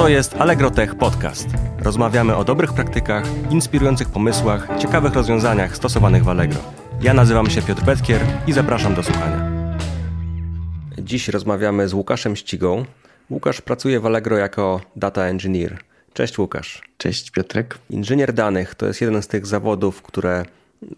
To jest Allegro Tech Podcast. Rozmawiamy o dobrych praktykach, inspirujących pomysłach, ciekawych rozwiązaniach stosowanych w Allegro. Ja nazywam się Piotr Petkier i zapraszam do słuchania. Dziś rozmawiamy z Łukaszem Ścigą. Łukasz pracuje w Allegro jako data engineer. Cześć Łukasz. Cześć Piotrek. Inżynier danych to jest jeden z tych zawodów, które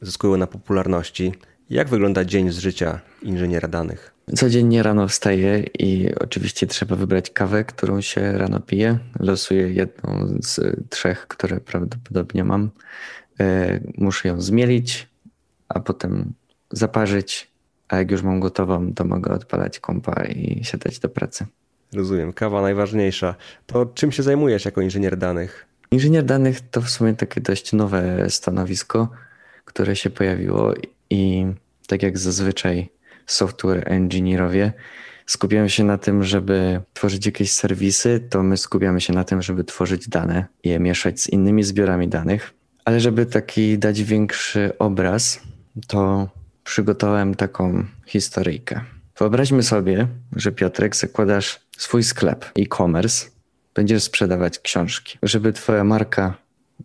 zyskują na popularności. Jak wygląda dzień z życia inżyniera danych? Codziennie rano wstaję i oczywiście trzeba wybrać kawę, którą się rano pije. Losuję jedną z trzech, które prawdopodobnie mam. E, muszę ją zmielić, a potem zaparzyć, a jak już mam gotową, to mogę odpalać kompa i siadać do pracy. Rozumiem, kawa najważniejsza. To czym się zajmujesz jako inżynier danych? Inżynier danych to w sumie takie dość nowe stanowisko, które się pojawiło i tak jak zazwyczaj software engineerowie skupiają się na tym, żeby tworzyć jakieś serwisy, to my skupiamy się na tym, żeby tworzyć dane i je mieszać z innymi zbiorami danych. Ale żeby taki dać większy obraz, to przygotowałem taką historyjkę. Wyobraźmy sobie, że Piotrek zakładasz swój sklep e-commerce, będziesz sprzedawać książki. Żeby twoja marka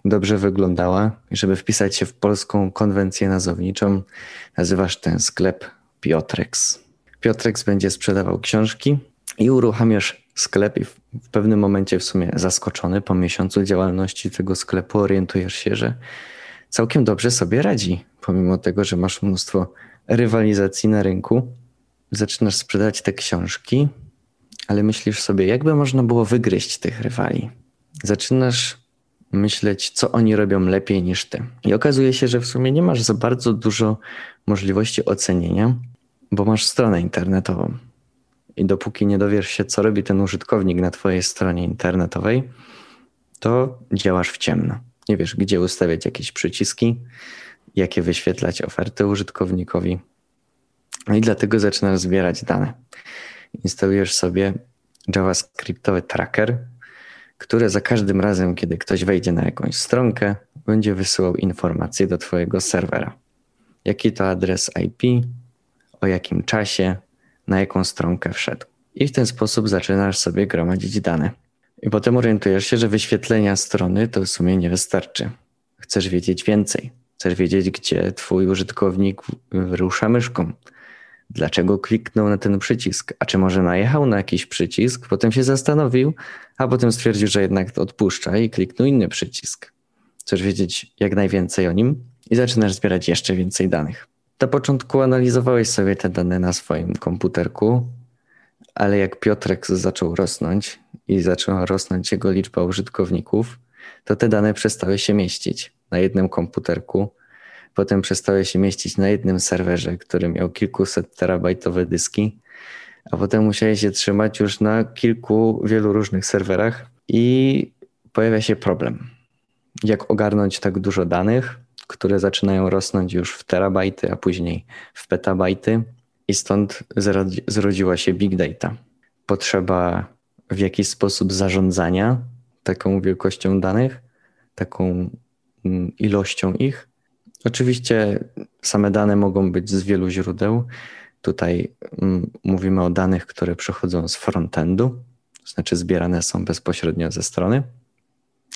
dobrze wyglądała i żeby wpisać się w polską konwencję nazowniczą, nazywasz ten sklep Piotrex. Piotrex będzie sprzedawał książki i uruchamiasz sklep i w pewnym momencie w sumie zaskoczony po miesiącu działalności tego sklepu orientujesz się, że całkiem dobrze sobie radzi, pomimo tego, że masz mnóstwo rywalizacji na rynku. Zaczynasz sprzedawać te książki, ale myślisz sobie, jakby można było wygryźć tych rywali. Zaczynasz myśleć, co oni robią lepiej niż ty. I okazuje się, że w sumie nie masz za bardzo dużo możliwości ocenienia, bo masz stronę internetową. I dopóki nie dowiesz się, co robi ten użytkownik na Twojej stronie internetowej, to działasz w ciemno. Nie wiesz, gdzie ustawiać jakieś przyciski, jakie wyświetlać oferty użytkownikowi. No i dlatego zaczynasz zbierać dane. Instalujesz sobie JavaScriptowy tracker, które za każdym razem, kiedy ktoś wejdzie na jakąś stronkę, będzie wysyłał informacje do Twojego serwera. Jaki to adres IP, o jakim czasie, na jaką stronkę wszedł. I w ten sposób zaczynasz sobie gromadzić dane. I potem orientujesz się, że wyświetlenia strony to w sumie nie wystarczy. Chcesz wiedzieć więcej. Chcesz wiedzieć, gdzie Twój użytkownik rusza myszką dlaczego kliknął na ten przycisk, a czy może najechał na jakiś przycisk, potem się zastanowił, a potem stwierdził, że jednak odpuszcza i kliknął inny przycisk. Chcesz wiedzieć jak najwięcej o nim i zaczynasz zbierać jeszcze więcej danych. Na początku analizowałeś sobie te dane na swoim komputerku, ale jak Piotrek zaczął rosnąć i zaczęła rosnąć jego liczba użytkowników, to te dane przestały się mieścić na jednym komputerku Potem przestały się mieścić na jednym serwerze, który miał kilkuset terabajtowe dyski, a potem musieli się trzymać już na kilku, wielu różnych serwerach i pojawia się problem. Jak ogarnąć tak dużo danych, które zaczynają rosnąć już w terabajty, a później w petabajty, i stąd zrodziła się big data. Potrzeba w jakiś sposób zarządzania taką wielkością danych, taką mm, ilością ich, Oczywiście same dane mogą być z wielu źródeł. Tutaj mm, mówimy o danych, które przychodzą z frontendu, to znaczy zbierane są bezpośrednio ze strony,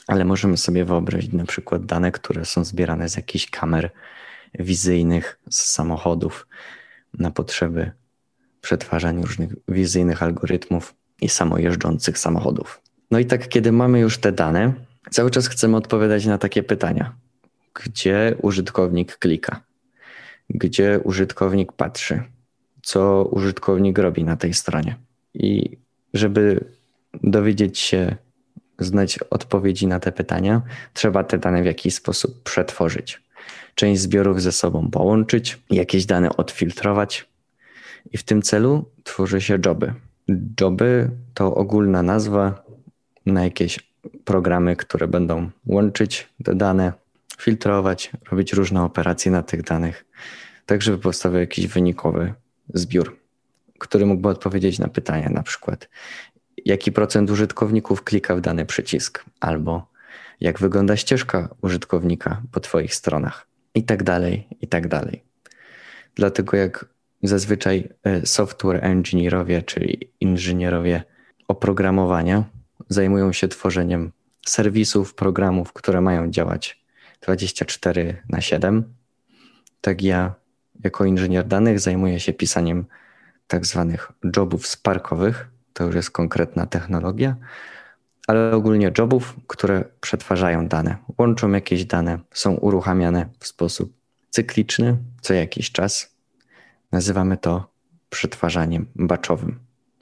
ale możemy sobie wyobrazić na przykład dane, które są zbierane z jakichś kamer wizyjnych, z samochodów na potrzeby przetwarzania różnych wizyjnych algorytmów i samojeżdżących samochodów. No i tak, kiedy mamy już te dane, cały czas chcemy odpowiadać na takie pytania gdzie użytkownik klika, gdzie użytkownik patrzy, co użytkownik robi na tej stronie. I żeby dowiedzieć się, znać odpowiedzi na te pytania, trzeba te dane w jakiś sposób przetworzyć. Część zbiorów ze sobą połączyć, jakieś dane odfiltrować. I w tym celu tworzy się joby. Joby to ogólna nazwa na jakieś programy, które będą łączyć te dane, filtrować, robić różne operacje na tych danych, tak żeby powstał jakiś wynikowy zbiór, który mógłby odpowiedzieć na pytania na przykład jaki procent użytkowników klika w dany przycisk, albo jak wygląda ścieżka użytkownika po Twoich stronach, i tak dalej, i tak dalej. Dlatego jak zazwyczaj e, software engineerowie, czyli inżynierowie oprogramowania, zajmują się tworzeniem serwisów, programów, które mają działać 24 na 7. Tak ja, jako inżynier danych, zajmuję się pisaniem tak zwanych jobów sparkowych. To już jest konkretna technologia, ale ogólnie jobów, które przetwarzają dane, łączą jakieś dane, są uruchamiane w sposób cykliczny co jakiś czas. Nazywamy to przetwarzaniem baczowym,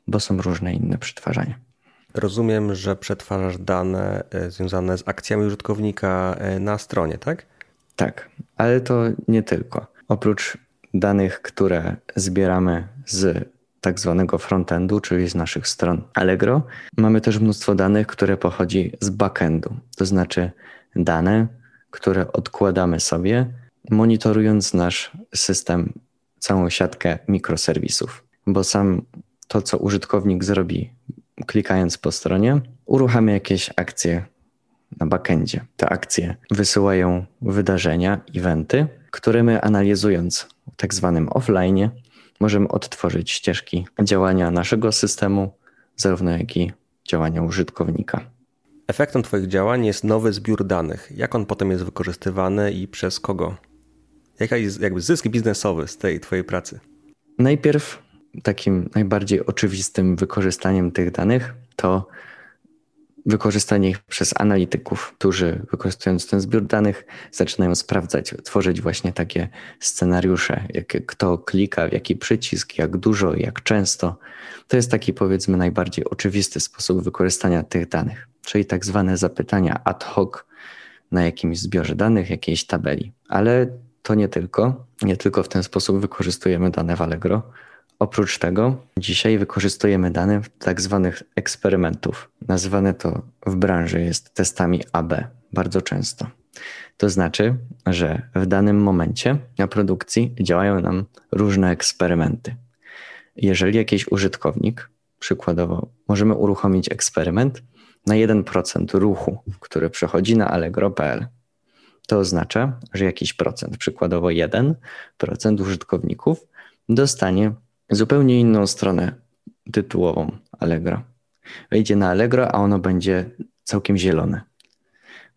bo są różne inne przetwarzania. Rozumiem, że przetwarzasz dane e, związane z akcjami użytkownika e, na stronie, tak? Tak, ale to nie tylko. Oprócz danych, które zbieramy z tak zwanego frontendu, czyli z naszych stron Allegro, mamy też mnóstwo danych, które pochodzi z backendu, to znaczy dane, które odkładamy sobie, monitorując nasz system, całą siatkę mikroserwisów, bo sam to, co użytkownik zrobi klikając po stronie, uruchamia jakieś akcje na backendzie. Te akcje wysyłają wydarzenia, eventy, które my analizując w tak zwanym offline możemy odtworzyć ścieżki działania naszego systemu, zarówno jak i działania użytkownika. Efektem Twoich działań jest nowy zbiór danych. Jak on potem jest wykorzystywany i przez kogo? Jaka jest jakby zysk biznesowy z tej Twojej pracy? Najpierw takim najbardziej oczywistym wykorzystaniem tych danych to wykorzystanie ich przez analityków, którzy wykorzystując ten zbiór danych zaczynają sprawdzać, tworzyć właśnie takie scenariusze, jak kto klika, w jaki przycisk, jak dużo, jak często. To jest taki powiedzmy najbardziej oczywisty sposób wykorzystania tych danych, czyli tak zwane zapytania ad hoc na jakimś zbiorze danych, jakiejś tabeli. Ale to nie tylko, nie tylko w ten sposób wykorzystujemy dane w Allegro, Oprócz tego dzisiaj wykorzystujemy dane tak zwanych eksperymentów. Nazywane to w branży jest testami AB bardzo często. To znaczy, że w danym momencie na produkcji działają nam różne eksperymenty. Jeżeli jakiś użytkownik, przykładowo, możemy uruchomić eksperyment na 1% ruchu, który przechodzi na allegro.pl. To oznacza, że jakiś procent, przykładowo 1% użytkowników dostanie zupełnie inną stronę tytułową Allegro. Wejdzie na Allegro, a ono będzie całkiem zielone.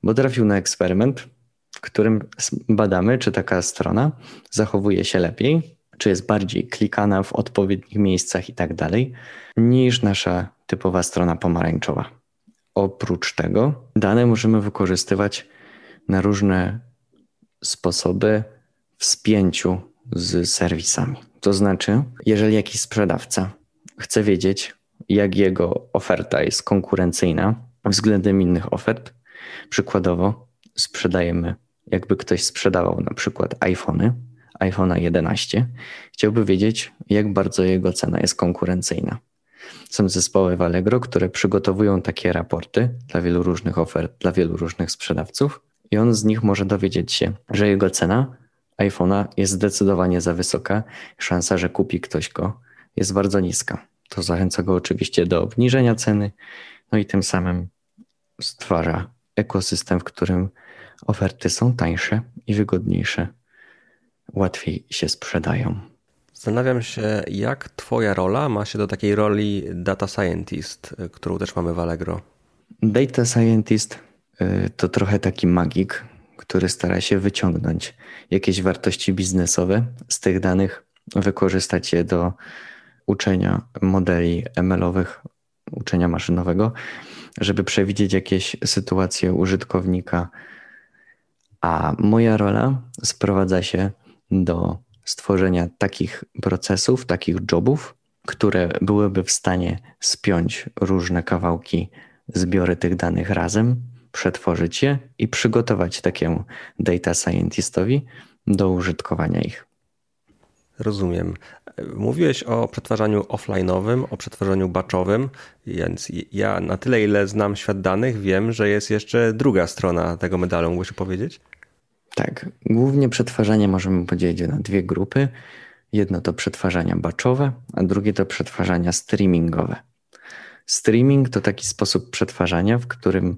Bo trafił na eksperyment, w którym badamy, czy taka strona zachowuje się lepiej, czy jest bardziej klikana w odpowiednich miejscach i tak dalej, niż nasza typowa strona pomarańczowa. Oprócz tego dane możemy wykorzystywać na różne sposoby w spięciu z serwisami. To znaczy, jeżeli jakiś sprzedawca chce wiedzieć, jak jego oferta jest konkurencyjna względem innych ofert, przykładowo sprzedajemy, jakby ktoś sprzedawał na przykład iPhony, iPhone'a 11, chciałby wiedzieć, jak bardzo jego cena jest konkurencyjna. Są zespoły w Allegro, które przygotowują takie raporty dla wielu różnych ofert, dla wielu różnych sprzedawców, i on z nich może dowiedzieć się, że jego cena iPhone'a jest zdecydowanie za wysoka. Szansa, że kupi ktoś go, jest bardzo niska. To zachęca go oczywiście do obniżenia ceny, no i tym samym stwarza ekosystem, w którym oferty są tańsze i wygodniejsze, łatwiej się sprzedają. Zastanawiam się, jak Twoja rola ma się do takiej roli data scientist, którą też mamy w Allegro. Data scientist y, to trochę taki magik, który stara się wyciągnąć jakieś wartości biznesowe z tych danych, wykorzystać je do uczenia modeli ML-owych, uczenia maszynowego, żeby przewidzieć jakieś sytuacje użytkownika. A moja rola sprowadza się do stworzenia takich procesów, takich jobów, które byłyby w stanie spiąć różne kawałki, zbiory tych danych razem przetworzyć je i przygotować takiemu data scientistowi do użytkowania ich. Rozumiem. Mówiłeś o przetwarzaniu offline'owym, o przetwarzaniu batchowym, więc ja na tyle, ile znam świat danych, wiem, że jest jeszcze druga strona tego medalu. Mógłbyś powiedzieć? Tak. Głównie przetwarzanie możemy podzielić na dwie grupy. Jedno to przetwarzania batchowe, a drugie to przetwarzania streamingowe. Streaming to taki sposób przetwarzania, w którym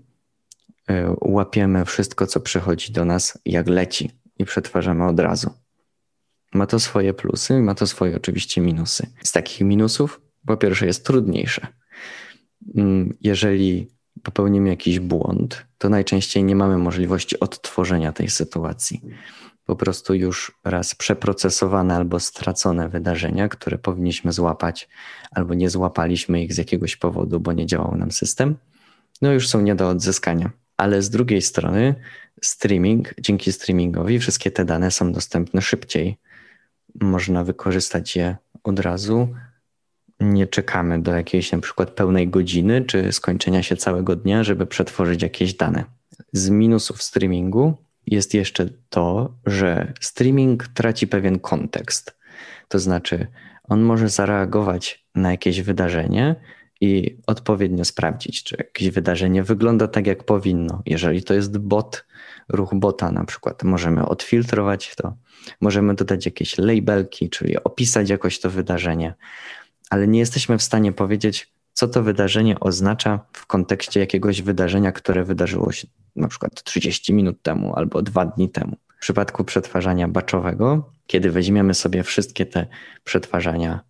łapiemy wszystko, co przychodzi do nas, jak leci i przetwarzamy od razu. Ma to swoje plusy, ma to swoje oczywiście minusy. Z takich minusów, po pierwsze, jest trudniejsze. Mm, jeżeli popełnimy jakiś błąd, to najczęściej nie mamy możliwości odtworzenia tej sytuacji. Po prostu już raz przeprocesowane albo stracone wydarzenia, które powinniśmy złapać, albo nie złapaliśmy ich z jakiegoś powodu, bo nie działał nam system, no już są nie do odzyskania. Ale z drugiej strony, streaming, dzięki streamingowi, wszystkie te dane są dostępne szybciej. Można wykorzystać je od razu, nie czekamy do jakiejś na przykład pełnej godziny czy skończenia się całego dnia, żeby przetworzyć jakieś dane. Z minusów streamingu jest jeszcze to, że streaming traci pewien kontekst. To znaczy, on może zareagować na jakieś wydarzenie i odpowiednio sprawdzić, czy jakieś wydarzenie wygląda tak, jak powinno. Jeżeli to jest bot, ruch bota na przykład, możemy odfiltrować to, możemy dodać jakieś labelki, czyli opisać jakoś to wydarzenie ale nie jesteśmy w stanie powiedzieć, co to wydarzenie oznacza w kontekście jakiegoś wydarzenia, które wydarzyło się na przykład 30 minut temu albo dwa dni temu. W przypadku przetwarzania baczowego, kiedy weźmiemy sobie wszystkie te przetwarzania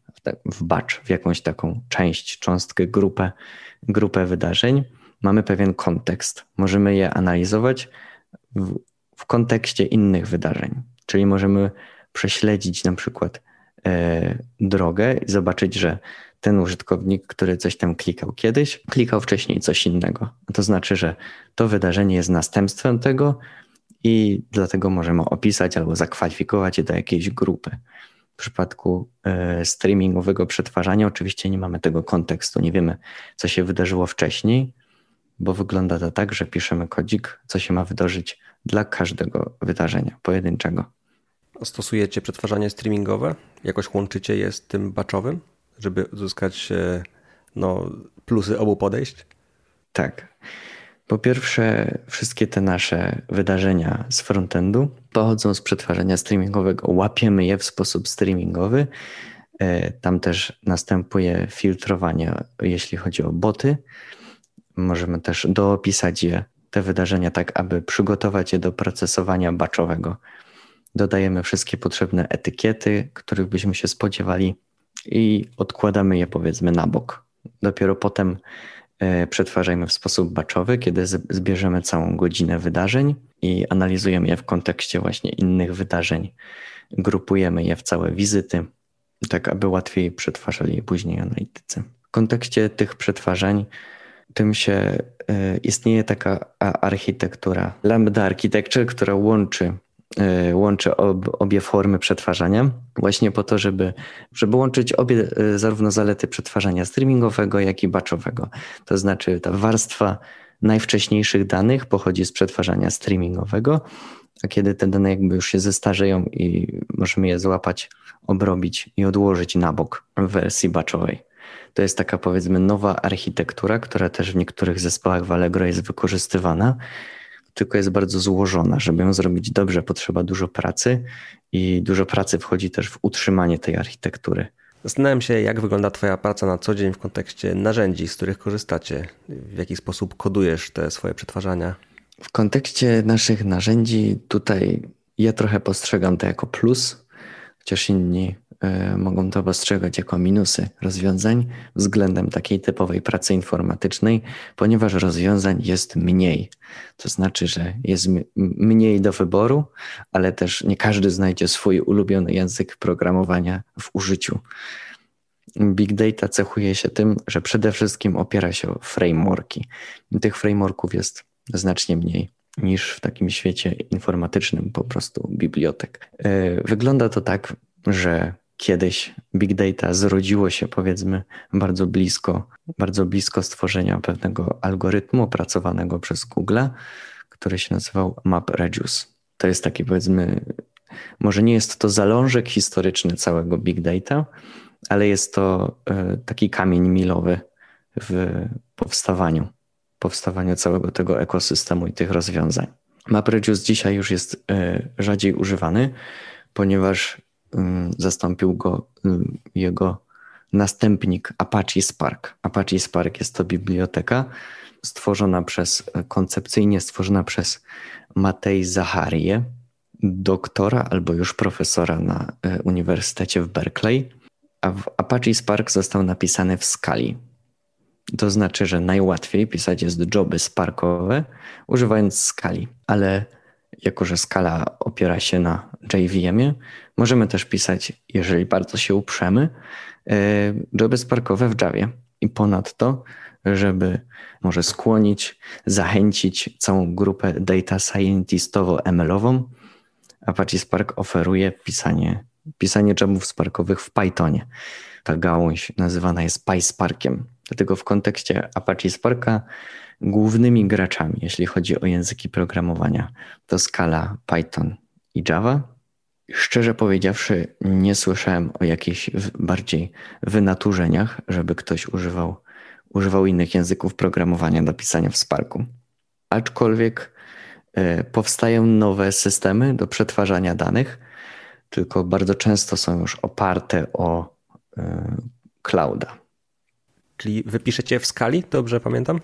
w batch, w jakąś taką część, cząstkę, grupę, grupę wydarzeń, mamy pewien kontekst. Możemy je analizować w, w kontekście innych wydarzeń. Czyli możemy prześledzić na przykład E, drogę i zobaczyć, że ten użytkownik, który coś tam klikał kiedyś, klikał wcześniej coś innego. To znaczy, że to wydarzenie jest następstwem tego i dlatego możemy opisać albo zakwalifikować je do jakiejś grupy. W przypadku e, streamingowego przetwarzania oczywiście nie mamy tego kontekstu, nie wiemy, co się wydarzyło wcześniej, bo wygląda to tak, że piszemy kodzik, co się ma wydarzyć dla każdego wydarzenia pojedynczego. Stosujecie przetwarzanie streamingowe? Jakoś łączycie je z tym baczowym, żeby uzyskać e, no, plusy obu podejść? Tak. Po pierwsze, wszystkie te nasze wydarzenia z frontendu pochodzą z przetwarzania streamingowego. Łapiemy je w sposób streamingowy. E, tam też następuje filtrowanie, jeśli chodzi o boty. Możemy też doopisać je, te wydarzenia, tak aby przygotować je do procesowania baczowego dodajemy wszystkie potrzebne etykiety, których byśmy się spodziewali i odkładamy je powiedzmy na bok. Dopiero potem przetwarzajmy w sposób baczowy, kiedy zbierzemy całą godzinę wydarzeń i analizujemy je w kontekście właśnie innych wydarzeń. Grupujemy je w całe wizyty, tak aby łatwiej przetwarzali je później analitycy. W kontekście tych przetwarzań tym się e, istnieje taka architektura Lambda Architecture, która łączy E, łączy ob, obie formy przetwarzania, właśnie po to, żeby, żeby łączyć obie e, zarówno zalety przetwarzania streamingowego, jak i batchowego. To znaczy ta warstwa najwcześniejszych danych pochodzi z przetwarzania streamingowego, a kiedy te dane jakby już się zestarzeją i możemy je złapać, obrobić i odłożyć na bok w wersji batchowej. To jest taka powiedzmy nowa architektura, która też w niektórych zespołach w Allegro jest wykorzystywana tylko jest bardzo złożona. Żeby ją zrobić dobrze, potrzeba dużo pracy i dużo pracy wchodzi też w utrzymanie tej architektury. Zastanawiam się, jak wygląda Twoja praca na co dzień w kontekście narzędzi, z których korzystacie. W jaki sposób kodujesz te swoje przetwarzania? W kontekście naszych narzędzi, tutaj ja trochę postrzegam to jako plus, chociaż inni E, mogą to postrzegać jako minusy rozwiązań względem takiej typowej pracy informatycznej, ponieważ rozwiązań jest mniej. To znaczy, że jest mniej do wyboru, ale też nie każdy znajdzie swój ulubiony język programowania w użyciu. Big Data cechuje się tym, że przede wszystkim opiera się o frameworki. Tych frameworków jest znacznie mniej niż w takim świecie informatycznym, po prostu bibliotek. E, wygląda to tak, że kiedyś big data zrodziło się powiedzmy bardzo blisko, bardzo blisko stworzenia pewnego algorytmu opracowanego przez Google, który się nazywał MapReduce. To jest taki powiedzmy, może nie jest to zalążek historyczny całego big data, ale jest to e, taki kamień milowy w powstawaniu, powstawaniu całego tego ekosystemu i tych rozwiązań. MapReduce dzisiaj już jest e, rzadziej używany, ponieważ zastąpił go jego następnik Apache Spark. Apache Spark jest to biblioteka stworzona przez, koncepcyjnie stworzona przez Matej Zacharię, doktora albo już profesora na e, Uniwersytecie w Berkeley, a Apache Spark został napisany w skali. To znaczy, że najłatwiej pisać jest joby sparkowe używając skali, ale jako że skala opiera się na JVM-ie, możemy też pisać, jeżeli bardzo się uprzemy, e, joby sparkowe w Javie. I ponadto, żeby może skłonić, zachęcić całą grupę data scientistowo-ML-ową, Apache Spark oferuje pisanie, pisanie jobów sparkowych w Pythonie. Ta gałąź nazywana jest PySparkiem. Dlatego w kontekście Apache Sparka głównymi graczami, jeśli chodzi o języki programowania, to Scala, Python i Java. Szczerze powiedziawszy, nie słyszałem o jakichś bardziej wynaturzeniach, żeby ktoś używał, używał innych języków programowania do pisania w Sparku. Aczkolwiek e, powstają nowe systemy do przetwarzania danych, tylko bardzo często są już oparte o e, clouda. Czyli wypiszecie w skali, dobrze pamiętam?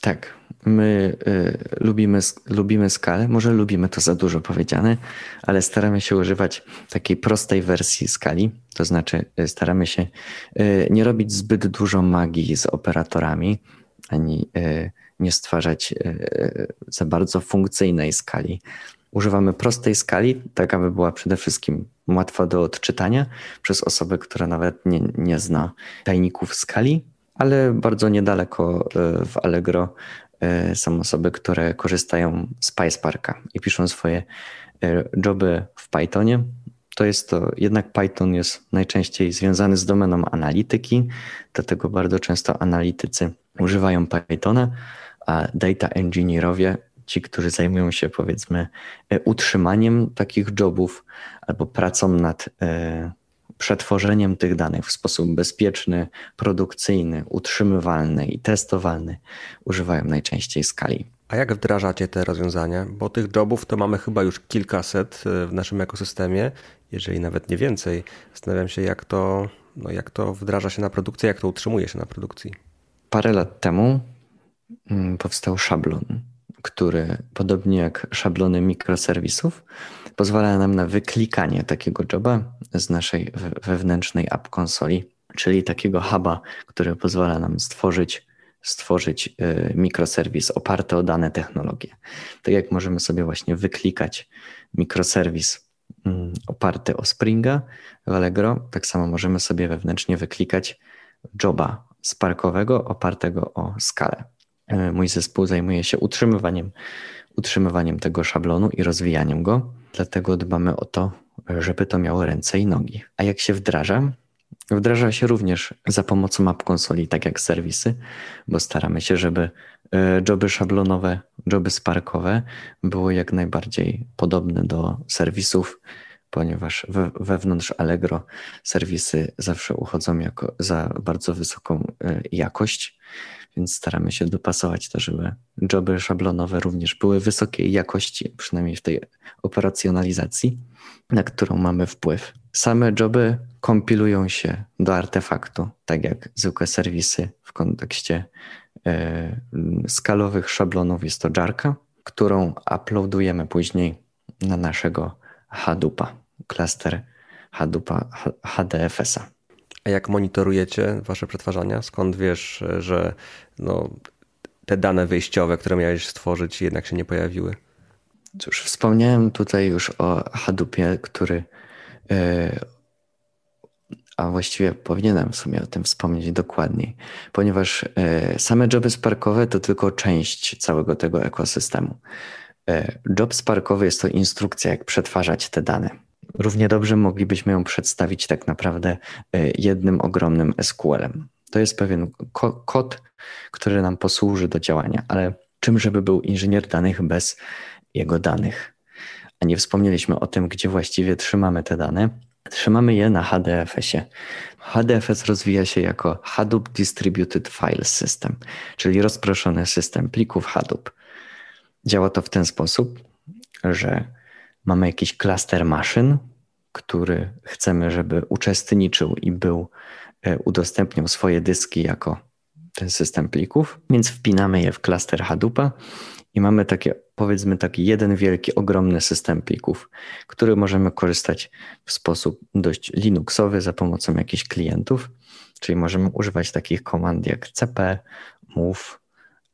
Tak, my y, lubimy, lubimy skalę. Może lubimy to za dużo powiedziane, ale staramy się używać takiej prostej wersji skali. To znaczy, y, staramy się y, nie robić zbyt dużo magii z operatorami, ani y, nie stwarzać y, za bardzo funkcyjnej skali. Używamy prostej skali, tak aby była przede wszystkim łatwa do odczytania przez osobę, która nawet nie, nie zna tajników skali, ale bardzo niedaleko e, w Allegro e, są osoby, które korzystają z PySparka i piszą swoje e, joby w Pythonie. To jest to, jednak Python jest najczęściej związany z domeną analityki, dlatego bardzo często analitycy używają Pythona, a data engineerowie, ci, którzy zajmują się powiedzmy utrzymaniem takich jobów albo pracą nad przetworzeniem tych danych w sposób bezpieczny, produkcyjny, utrzymywalny i testowalny używają najczęściej skali. A jak wdrażacie te rozwiązania? Bo tych jobów to mamy chyba już kilkaset e, w naszym ekosystemie, jeżeli nawet nie więcej. Zastanawiam się, jak to, no jak to wdraża się na produkcję, jak to utrzymuje się na produkcji. Parę lat temu mm, powstał szablon, który podobnie jak szablony mikroserwisów, pozwala nam na wyklikanie takiego joba z naszej wewnętrznej app konsoli, czyli takiego huba, który pozwala nam stworzyć stworzyć y, mikroserwis oparty o dane technologie. Tak jak możemy sobie właśnie wyklikać mikroserwis mm, oparty o Springa w Allegro, tak samo możemy sobie wewnętrznie wyklikać joba sparkowego opartego o skalę. Y, mój zespół zajmuje się utrzymywaniem, utrzymywaniem tego szablonu i rozwijaniem go. Dlatego dbamy o to, żeby to miało ręce i nogi. A jak się wdraża? Wdraża się również za pomocą map konsoli, tak jak serwisy, bo staramy się, żeby e, joby szablonowe, joby sparkowe były jak najbardziej podobne do serwisów, ponieważ wewnątrz Allegro serwisy zawsze uchodzą jako za bardzo wysoką e, jakość więc staramy się dopasować to, żeby joby szablonowe również były wysokiej jakości, przynajmniej w tej operacjonalizacji, na którą mamy wpływ. Same joby kompilują się do artefaktu, tak jak zwykłe serwisy w kontekście e, skalowych szablonów jest to Jarka, którą uploadujemy później na naszego Hadoopa, klaster Hadoopa HDFS-a. A jak monitorujecie wasze przetwarzania? Skąd wiesz, że no, te dane wyjściowe, które miałeś stworzyć, jednak się nie pojawiły? Cóż, wspomniałem tutaj już o Hadoopie, który e, a właściwie powinienem w sumie o tym wspomnieć dokładniej, ponieważ e, same joby sparkowe to tylko część całego tego ekosystemu. E, job sparkowy jest to instrukcja, jak przetwarzać te dane. Równie dobrze moglibyśmy ją przedstawić tak naprawdę e, jednym ogromnym SQL-em. To jest pewien kod, który nam posłuży do działania, ale czym żeby był inżynier danych bez jego danych? A nie wspomnieliśmy o tym, gdzie właściwie trzymamy te dane. Trzymamy je na HDFS-ie. HDFS rozwija się jako Hadoop Distributed File System, czyli rozproszony system plików Hadoop. Działa to w ten sposób, że mamy jakiś klaster maszyn, który chcemy, żeby uczestniczył i był, e, udostępniał swoje dyski jako ten system plików, więc wpinamy je w klaster Hadoopa i mamy takie, powiedzmy, taki jeden wielki, ogromny system plików, który możemy korzystać w sposób dość Linuxowy za pomocą jakichś klientów, czyli możemy używać takich komand jak cp, move,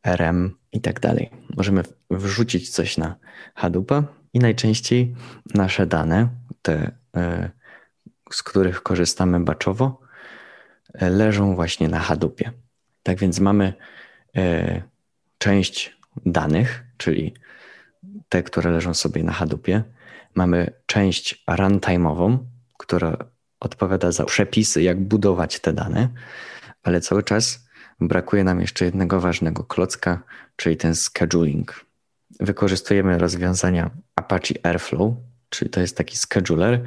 rm i tak dalej. Możemy wrzucić coś na Hadoopa i najczęściej nasze dane, te, e, z których korzystamy baczowo, e, leżą właśnie na Hadoopie. Tak więc mamy e, część danych, czyli te, które leżą sobie na Hadoopie. Mamy część runtime'ową, która odpowiada za przepisy, jak budować te dane, ale cały czas brakuje nam jeszcze jednego ważnego klocka, czyli ten scheduling. Wykorzystujemy rozwiązania Apache Airflow, czyli to jest taki scheduler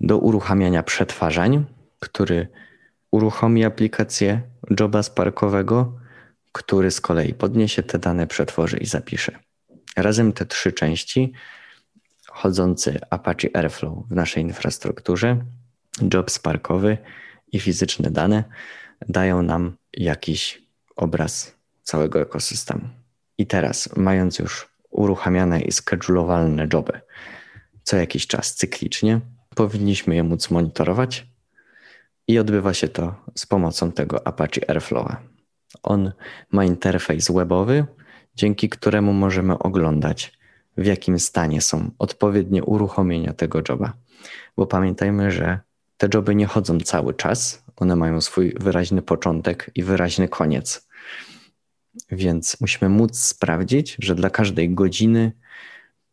do uruchamiania przetwarzań, który uruchomi aplikację joba sparkowego, który z kolei podniesie te dane, przetworzy i zapisze. Razem te trzy części, chodzący Apache Airflow w naszej infrastrukturze, job sparkowy i fizyczne dane, dają nam jakiś obraz całego ekosystemu. I teraz, mając już uruchamiane i schedulowalne joby co jakiś czas cyklicznie, powinniśmy je móc monitorować i odbywa się to z pomocą tego Apache Airflowa. On ma interfejs webowy, dzięki któremu możemy oglądać, w jakim stanie są odpowiednie uruchomienia tego joba. Bo pamiętajmy, że te joby nie chodzą cały czas, one mają swój wyraźny początek i wyraźny koniec. Więc musimy móc sprawdzić, że dla każdej godziny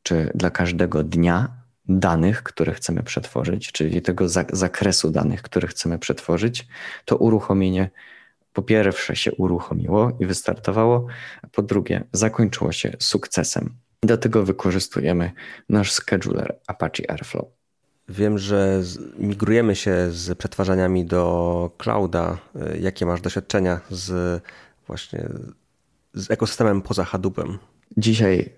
czy dla każdego dnia danych, które chcemy przetworzyć, czyli tego zakresu danych, które chcemy przetworzyć, to uruchomienie po pierwsze się uruchomiło i wystartowało, a po drugie zakończyło się sukcesem. Dlatego wykorzystujemy nasz scheduler Apache Airflow. Wiem, że migrujemy się z przetwarzaniami do clouda. Jakie masz doświadczenia z właśnie z ekosystemem poza Hadoopem? Dzisiaj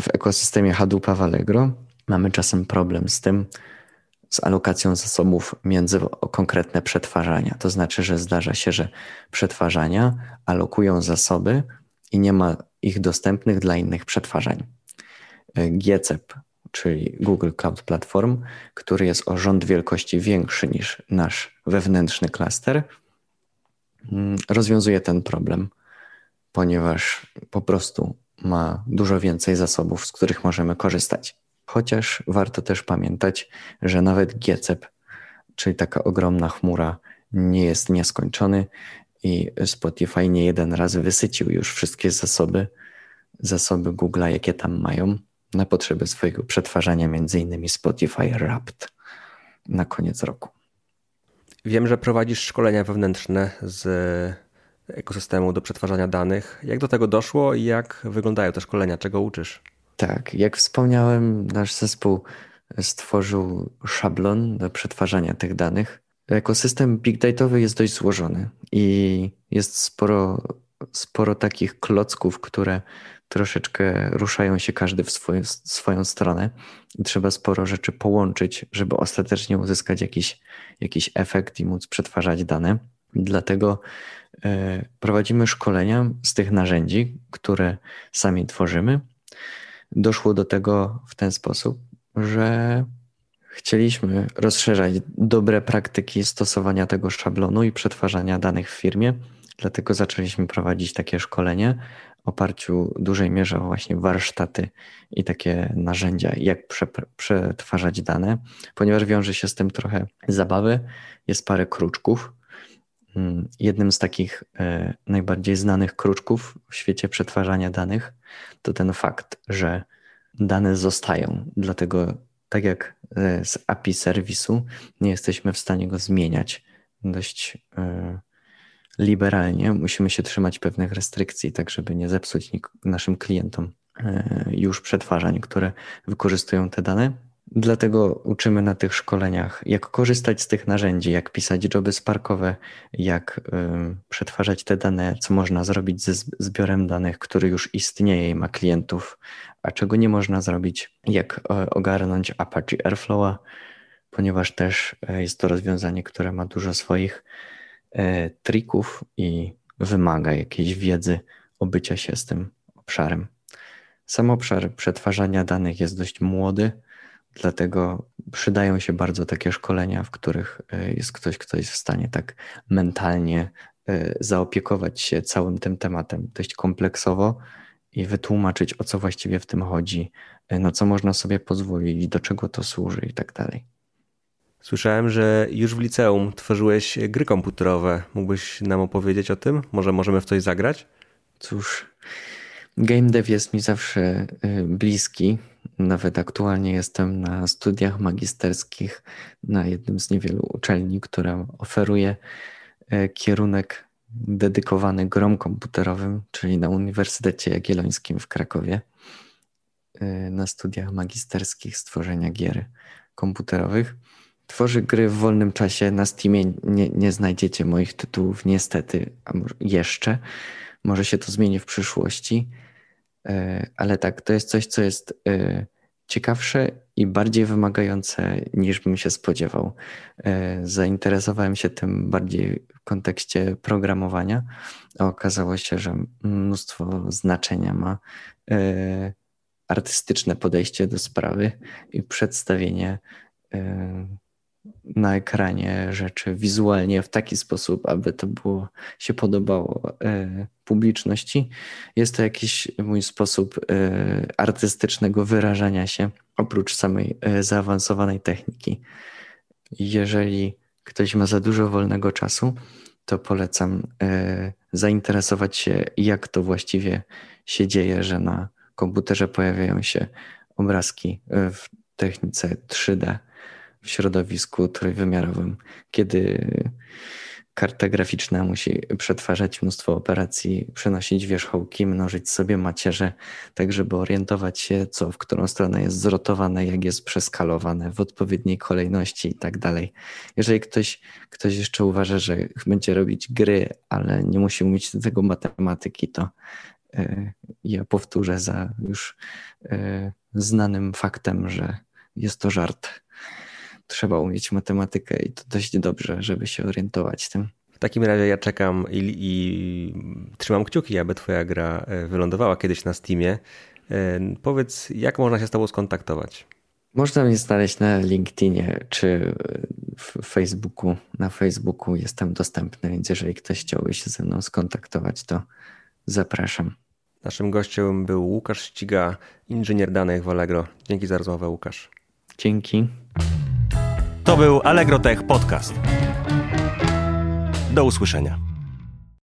w ekosystemie Hadoopa w Allegro mamy czasem problem z tym, z alokacją zasobów między konkretne przetwarzania. To znaczy, że zdarza się, że przetwarzania alokują zasoby i nie ma ich dostępnych dla innych przetwarzań. GCEP, czyli Google Cloud Platform, który jest o rząd wielkości większy niż nasz wewnętrzny klaster, mm, rozwiązuje ten problem, ponieważ po prostu ma dużo więcej zasobów, z których możemy korzystać. Chociaż warto też pamiętać, że nawet GCEP, czyli taka ogromna chmura, nie jest nieskończony i Spotify nie jeden raz wysycił już wszystkie zasoby, zasoby Google'a, jakie tam mają, na potrzeby swojego przetwarzania, innymi Spotify Wrapped na koniec roku. Wiem, że prowadzisz szkolenia wewnętrzne z ekosystemu do przetwarzania danych. Jak do tego doszło i jak wyglądają te szkolenia? Czego uczysz? Tak, jak wspomniałem, nasz zespół stworzył szablon do przetwarzania tych danych. Ekosystem big dataowy jest dość złożony i jest sporo, sporo takich klocków, które troszeczkę ruszają się każdy w swoją, swoją stronę. Trzeba sporo rzeczy połączyć, żeby ostatecznie uzyskać jakiś, jakiś efekt i móc przetwarzać dane. Dlatego e, prowadzimy szkolenia z tych narzędzi, które sami tworzymy doszło do tego w ten sposób, że chcieliśmy rozszerzać dobre praktyki stosowania tego szablonu i przetwarzania danych w firmie. Dlatego zaczęliśmy prowadzić takie szkolenie w oparciu w dużej mierze o właśnie warsztaty i takie narzędzia, jak przetwarzać dane, ponieważ wiąże się z tym trochę zabawy. Jest parę kruczków, jednym z takich e, najbardziej znanych kruczków w świecie przetwarzania danych to ten fakt, że dane zostają. Dlatego, tak jak e, z API serwisu, nie jesteśmy w stanie go zmieniać dość e, liberalnie. Musimy się trzymać pewnych restrykcji, tak żeby nie zepsuć naszym klientom już przetwarzań, które wykorzystują te dane. Dlatego uczymy na tych szkoleniach, jak korzystać z tych narzędzi, jak pisać joby sparkowe, jak y, przetwarzać te dane, co można zrobić ze zbiorem danych, który już istnieje i ma klientów, a czego nie można zrobić, jak y, ogarnąć Apache Airflowa, ponieważ też y, jest to rozwiązanie, które ma dużo swoich y, trików i wymaga jakiejś wiedzy obycia się z tym obszarem. Sam obszar przetwarzania danych jest dość młody Dlatego przydają się bardzo takie szkolenia, w których e, jest ktoś, kto jest w stanie tak mentalnie e, zaopiekować się całym tym tematem dość kompleksowo i wytłumaczyć, o co właściwie w tym chodzi, na co można sobie pozwolić, do czego to służy i tak dalej. Słyszałem, że już w liceum tworzyłeś gry komputerowe. Mógłbyś nam opowiedzieć o tym? Może możemy w coś zagrać? Cóż, game dev jest mi zawsze bliski. Nawet aktualnie jestem na studiach magisterskich na jednym z niewielu uczelni, która oferuje y, kierunek dedykowany grom komputerowym, czyli na Uniwersytecie Jagiellońskim w Krakowie, y, na studiach magisterskich stworzenia gier komputerowych. Tworzy gry w wolnym czasie. Na Steamie nie, nie znajdziecie moich tytułów, niestety, a jeszcze. Może się to zmieni w przyszłości. E, ale tak, to jest coś, co jest e, ciekawsze i bardziej wymagające niż bym się spodziewał. E, zainteresowałem się tym bardziej w kontekście programowania, okazało się, że mnóstwo znaczenia ma artystyczne podejście do sprawy i przedstawienie na ekranie rzeczy wizualnie w taki sposób, aby to było, się podobało e, publiczności. Jest to jakiś mój sposób e, artystycznego wyrażania się, oprócz samej e, zaawansowanej techniki. Jeżeli ktoś ma za dużo wolnego czasu, to polecam zainteresować się, jak to właściwie się dzieje, że na komputerze pojawiają się obrazki w technice 3D w środowisku trójwymiarowym, kiedy karta graficzna musi przetwarzać mnóstwo operacji, przenosić wierzchołki, mnożyć sobie macierze, tak żeby orientować się, co w którą stronę jest zrotowane, jak jest przeskalowane w odpowiedniej kolejności i tak dalej. Jeżeli ktoś, ktoś jeszcze uważa, że będzie robić gry, ale nie musi umieć do tego matematyki, to y, ja powtórzę za już y, znanym faktem, że jest to żart trzeba umieć matematykę i to dość dobrze, żeby się orientować w tym. W takim razie ja czekam i, i trzymam kciuki, aby Twoja gra e, wylądowała kiedyś na Steamie. E, powiedz, jak można się z Tobą skontaktować? Można mnie znaleźć na LinkedInie czy w Facebooku. Na Facebooku jestem dostępny, więc jeżeli ktoś chciałby się ze mną skontaktować, to zapraszam. Naszym gościem był Łukasz Ściga, inżynier danych w Allegro. Dzięki za rozmowę, Łukasz. Dzięki. To był Allegro Tech Podcast. Do usłyszenia.